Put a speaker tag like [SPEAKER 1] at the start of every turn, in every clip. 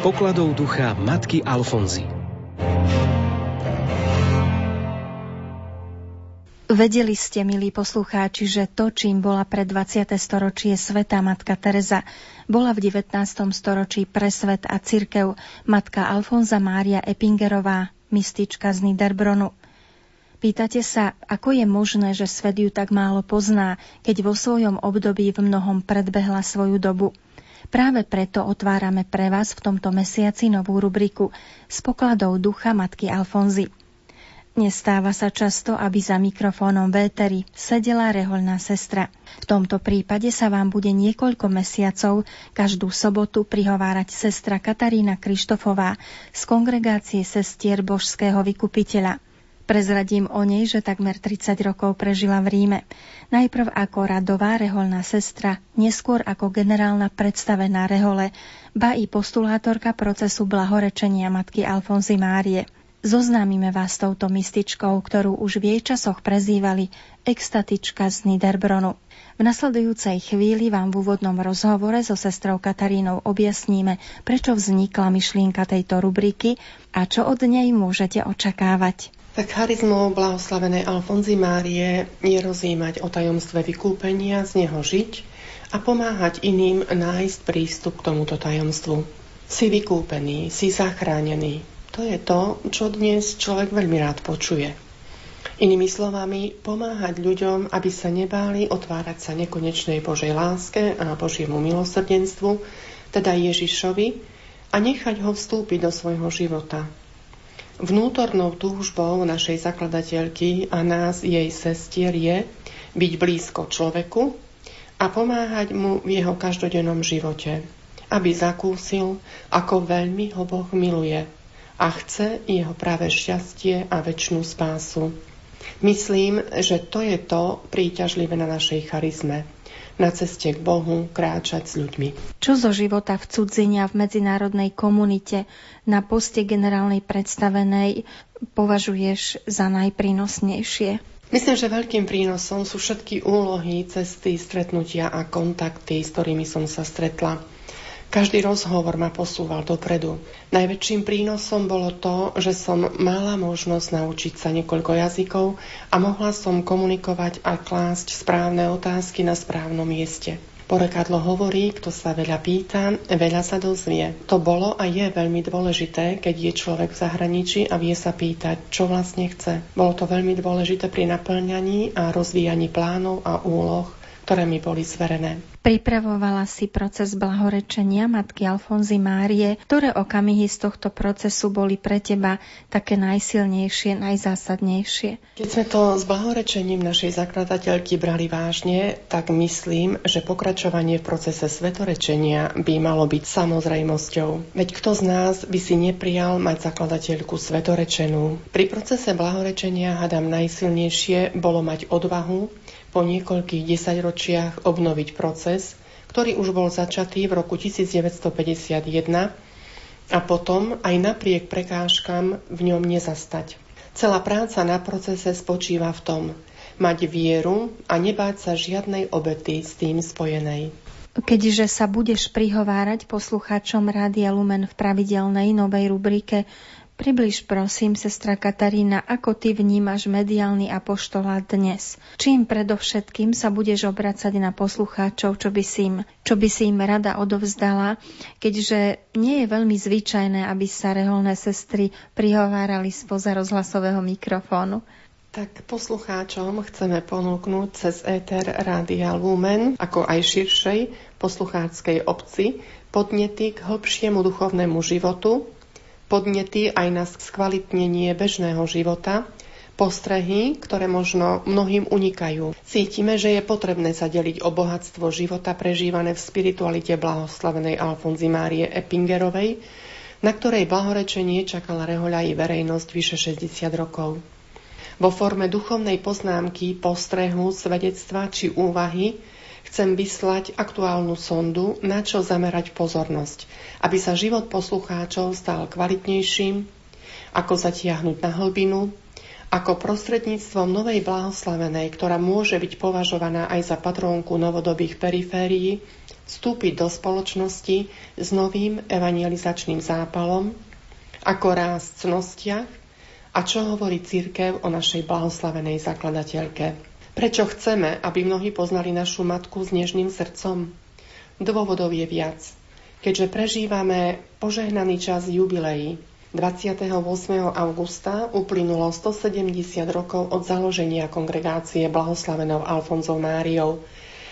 [SPEAKER 1] pokladov ducha matky Alfonzy.
[SPEAKER 2] Vedeli ste, milí poslucháči, že to, čím bola pre 20. storočie Svetá Matka Teresa, bola v 19. storočí pre svet a cirkev Matka Alfonza Mária Epingerová, mystička z Niederbronu. Pýtate sa, ako je možné, že svet ju tak málo pozná, keď vo svojom období v mnohom predbehla svoju dobu. Práve preto otvárame pre vás v tomto mesiaci novú rubriku s pokladou ducha matky Alfonzy. Nestáva sa často, aby za mikrofónom véteri sedela rehoľná sestra. V tomto prípade sa vám bude niekoľko mesiacov každú sobotu prihovárať sestra Katarína Krištofová z kongregácie sestier Božského vykupiteľa. Prezradím o nej, že takmer 30 rokov prežila v Ríme. Najprv ako radová reholná sestra, neskôr ako generálna predstavená rehole, ba i postulátorka procesu blahorečenia matky Alfonzy Márie – Zoznámime vás s touto mystičkou, ktorú už v jej časoch prezývali extatička z Niederbronu. V nasledujúcej chvíli vám v úvodnom rozhovore so sestrou Katarínou objasníme, prečo vznikla myšlienka tejto rubriky a čo od nej môžete očakávať.
[SPEAKER 3] Tak charizmou blahoslavenej Alfonzy Márie je rozjímať o tajomstve vykúpenia, z neho žiť a pomáhať iným nájsť prístup k tomuto tajomstvu. Si vykúpený, si zachránený, to je to, čo dnes človek veľmi rád počuje. Inými slovami, pomáhať ľuďom, aby sa nebáli otvárať sa nekonečnej Božej láske a Božiemu milosrdenstvu, teda Ježišovi, a nechať ho vstúpiť do svojho života. Vnútornou túžbou našej zakladateľky a nás, jej sestier, je byť blízko človeku a pomáhať mu v jeho každodennom živote, aby zakúsil, ako veľmi ho Boh miluje a chce jeho práve šťastie a väčšnú spásu. Myslím, že to je to príťažlivé na našej charizme na ceste k Bohu kráčať s ľuďmi.
[SPEAKER 2] Čo zo života v cudzine a v medzinárodnej komunite na poste generálnej predstavenej považuješ za najprínosnejšie?
[SPEAKER 3] Myslím, že veľkým prínosom sú všetky úlohy, cesty, stretnutia a kontakty, s ktorými som sa stretla. Každý rozhovor ma posúval dopredu. Najväčším prínosom bolo to, že som mala možnosť naučiť sa niekoľko jazykov a mohla som komunikovať a klásť správne otázky na správnom mieste. Porekadlo hovorí, kto sa veľa pýta, veľa sa dozvie. To bolo a je veľmi dôležité, keď je človek v zahraničí a vie sa pýtať, čo vlastne chce. Bolo to veľmi dôležité pri naplňaní a rozvíjaní plánov a úloh, ktoré mi boli zverené.
[SPEAKER 2] Pripravovala si proces blahorečenia matky Alfonzy Márie. Ktoré okamihy z tohto procesu boli pre teba také najsilnejšie, najzásadnejšie?
[SPEAKER 3] Keď sme to s blahorečením našej zakladateľky brali vážne, tak myslím, že pokračovanie v procese svetorečenia by malo byť samozrejmosťou. Veď kto z nás by si neprijal mať zakladateľku svetorečenú? Pri procese blahorečenia, hadám najsilnejšie, bolo mať odvahu po niekoľkých desaťročiach obnoviť proces, ktorý už bol začatý v roku 1951 a potom aj napriek prekážkam v ňom nezastať. Celá práca na procese spočíva v tom, mať vieru a nebáť sa žiadnej obety s tým spojenej.
[SPEAKER 2] Keďže sa budeš prihovárať poslucháčom Rádia Lumen v pravidelnej novej rubrike Približ prosím, sestra Katarína, ako ty vnímaš mediálny apoštolát dnes? Čím predovšetkým sa budeš obracať na poslucháčov, čo by si im, čo by si im rada odovzdala, keďže nie je veľmi zvyčajné, aby sa reholné sestry prihovárali spoza rozhlasového mikrofónu?
[SPEAKER 3] Tak poslucháčom chceme ponúknuť cez éter Rádia Lumen, ako aj širšej poslucháckej obci, podnety k hlbšiemu duchovnému životu, podnety aj na skvalitnenie bežného života, postrehy, ktoré možno mnohým unikajú. Cítime, že je potrebné sa deliť o bohatstvo života prežívané v spiritualite blahoslavenej Alfonzy Márie Epingerovej, na ktorej blahorečenie čakala rehoľa i verejnosť vyše 60 rokov. Vo forme duchovnej poznámky, postrehu, svedectva či úvahy chcem vyslať aktuálnu sondu, na čo zamerať pozornosť, aby sa život poslucháčov stal kvalitnejším, ako zatiahnuť na hlbinu, ako prostredníctvom novej blahoslavenej, ktorá môže byť považovaná aj za patrónku novodobých periférií, vstúpiť do spoločnosti s novým evangelizačným zápalom, ako rásť v cnostiach a čo hovorí církev o našej blahoslavenej zakladateľke. Prečo chceme, aby mnohí poznali našu matku s nežným srdcom? Dôvodov je viac. Keďže prežívame požehnaný čas jubileí, 28. augusta uplynulo 170 rokov od založenia kongregácie blahoslavenou Alfonzou Máriou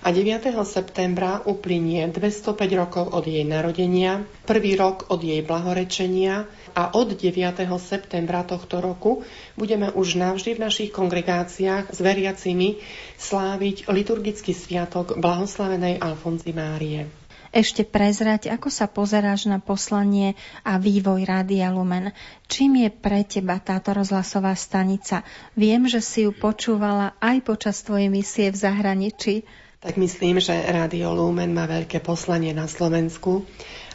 [SPEAKER 3] a 9. septembra uplynie 205 rokov od jej narodenia, prvý rok od jej blahorečenia a od 9. septembra tohto roku budeme už navždy v našich kongregáciách s veriacimi sláviť liturgický sviatok blahoslavenej Alfonzy Márie
[SPEAKER 2] ešte prezrať, ako sa pozeráš na poslanie a vývoj Rádia Lumen. Čím je pre teba táto rozhlasová stanica? Viem, že si ju počúvala aj počas tvojej misie v zahraničí.
[SPEAKER 3] Tak myslím, že Rádio Lumen má veľké poslanie na Slovensku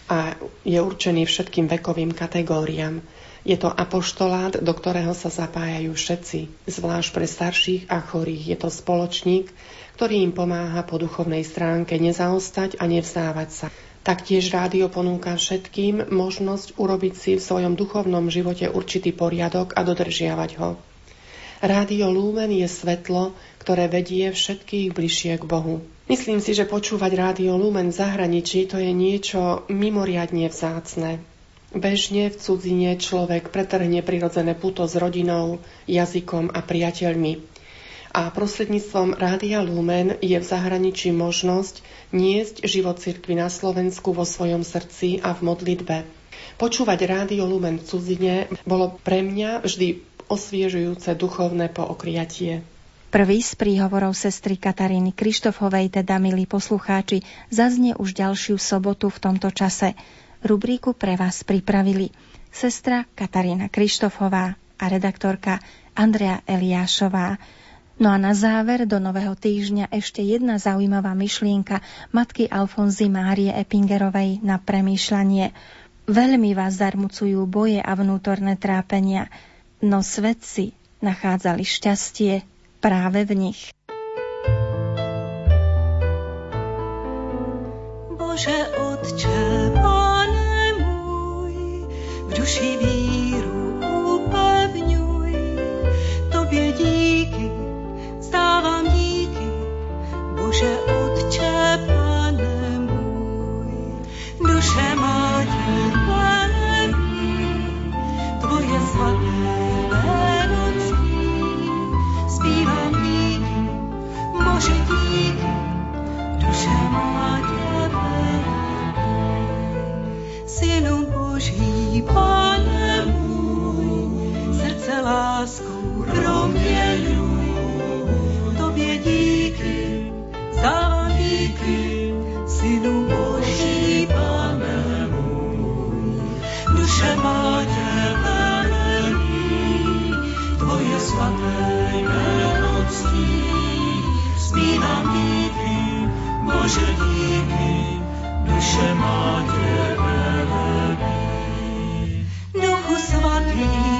[SPEAKER 3] a je určený všetkým vekovým kategóriám. Je to apoštolát, do ktorého sa zapájajú všetci, zvlášť pre starších a chorých. Je to spoločník, ktorý im pomáha po duchovnej stránke nezaostať a nevzdávať sa. Taktiež rádio ponúka všetkým možnosť urobiť si v svojom duchovnom živote určitý poriadok a dodržiavať ho. Rádio Lumen je svetlo, ktoré vedie všetkých bližšie k Bohu. Myslím si, že počúvať Rádio Lumen v zahraničí to je niečo mimoriadne vzácne. Bežne v cudzine človek pretrhne prirodzené puto s rodinou, jazykom a priateľmi a prostredníctvom Rádia Lumen je v zahraničí možnosť niesť život cirkvi na Slovensku vo svojom srdci a v modlitbe. Počúvať Rádio Lumen v cudzine bolo pre mňa vždy osviežujúce duchovné pookriatie.
[SPEAKER 2] Prvý z príhovorov sestry Kataríny Krištofovej, teda milí poslucháči, zaznie už ďalšiu sobotu v tomto čase. Rubríku pre vás pripravili sestra Katarína Krištofová a redaktorka Andrea Eliášová. No a na záver do nového týždňa ešte jedna zaujímavá myšlienka matky Alfonzy Márie Epingerovej na premýšľanie. Veľmi vás zarmucujú boje a vnútorné trápenia, no svetci nachádzali šťastie práve v nich.
[SPEAKER 4] Bože Otče, Pane môj, v duši víru Duše máte velení, tvoje svaté jméno ctí. Spívám Bože díky, duše máte velení. Duchu svatý,